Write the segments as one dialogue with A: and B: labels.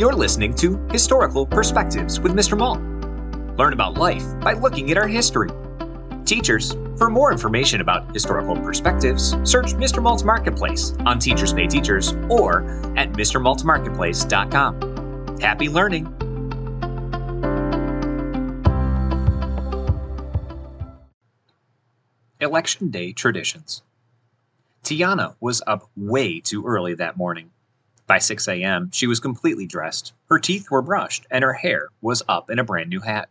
A: You're listening to Historical Perspectives with Mr. Malt. Learn about life by looking at our history. Teachers, for more information about historical perspectives, search Mr. Malt's Marketplace on Teachers Pay Teachers or at MrMaltMarketplace.com. Happy learning! Election Day Traditions Tiana was up way too early that morning. By 6 a.m., she was completely dressed, her teeth were brushed, and her hair was up in a brand new hat.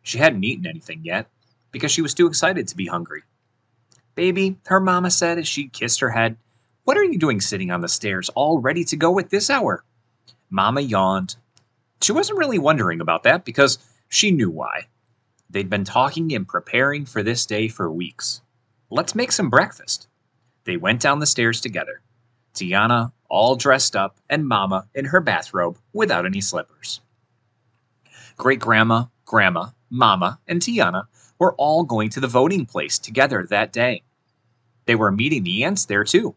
A: She hadn't eaten anything yet, because she was too excited to be hungry. Baby, her mama said as she kissed her head, what are you doing sitting on the stairs all ready to go at this hour? Mama yawned. She wasn't really wondering about that because she knew why. They'd been talking and preparing for this day for weeks. Let's make some breakfast. They went down the stairs together. Tiana, all dressed up, and Mama in her bathrobe without any slippers. Great Grandma, Grandma, Mama, and Tiana were all going to the voting place together that day. They were meeting the aunts there too.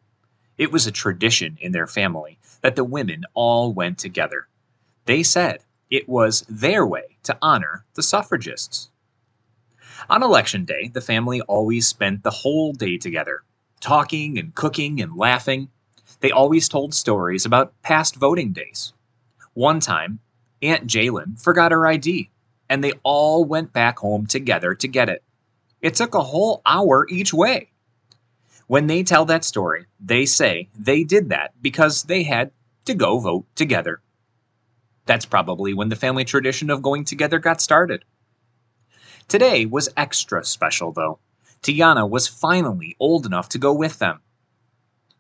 A: It was a tradition in their family that the women all went together. They said it was their way to honor the suffragists. On election day, the family always spent the whole day together talking and cooking and laughing. They always told stories about past voting days. One time, Aunt Jalen forgot her ID, and they all went back home together to get it. It took a whole hour each way. When they tell that story, they say they did that because they had to go vote together. That's probably when the family tradition of going together got started. Today was extra special, though. Tiana was finally old enough to go with them.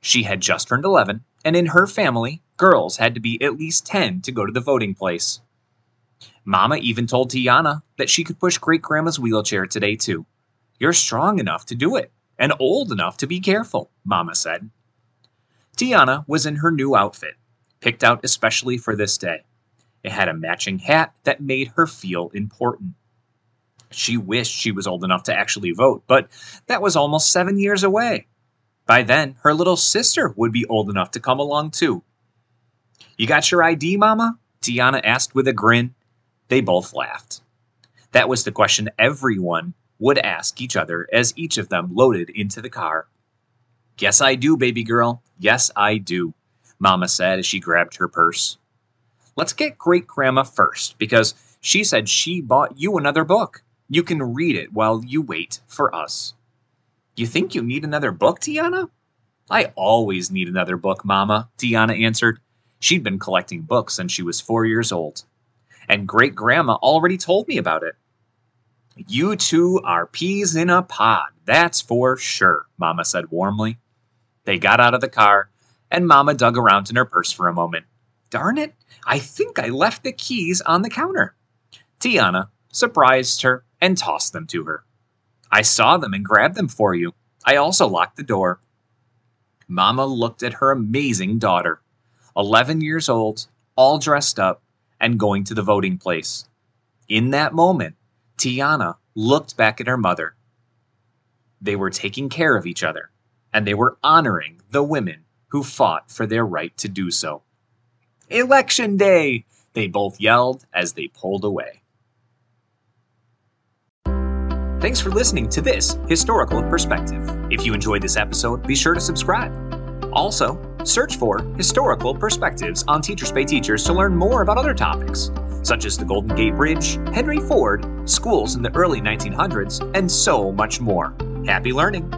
A: She had just turned 11, and in her family, girls had to be at least 10 to go to the voting place. Mama even told Tiana that she could push great grandma's wheelchair today, too. You're strong enough to do it, and old enough to be careful, Mama said. Tiana was in her new outfit, picked out especially for this day. It had a matching hat that made her feel important. She wished she was old enough to actually vote, but that was almost seven years away. By then, her little sister would be old enough to come along too. You got your ID, Mama? Tiana asked with a grin. They both laughed. That was the question everyone would ask each other as each of them loaded into the car. Yes, I do, baby girl. Yes, I do, Mama said as she grabbed her purse. Let's get great grandma first because she said she bought you another book. You can read it while you wait for us. You think you need another book, Tiana? I always need another book, Mama, Tiana answered. She'd been collecting books since she was four years old. And great grandma already told me about it. You two are peas in a pod, that's for sure, Mama said warmly. They got out of the car, and Mama dug around in her purse for a moment. Darn it, I think I left the keys on the counter. Tiana surprised her and tossed them to her. I saw them and grabbed them for you. I also locked the door. Mama looked at her amazing daughter, 11 years old, all dressed up, and going to the voting place. In that moment, Tiana looked back at her mother. They were taking care of each other, and they were honoring the women who fought for their right to do so. Election Day! They both yelled as they pulled away. Thanks for listening to this historical perspective. If you enjoyed this episode, be sure to subscribe. Also, search for historical perspectives on Teachers Pay Teachers to learn more about other topics, such as the Golden Gate Bridge, Henry Ford, schools in the early 1900s, and so much more. Happy learning!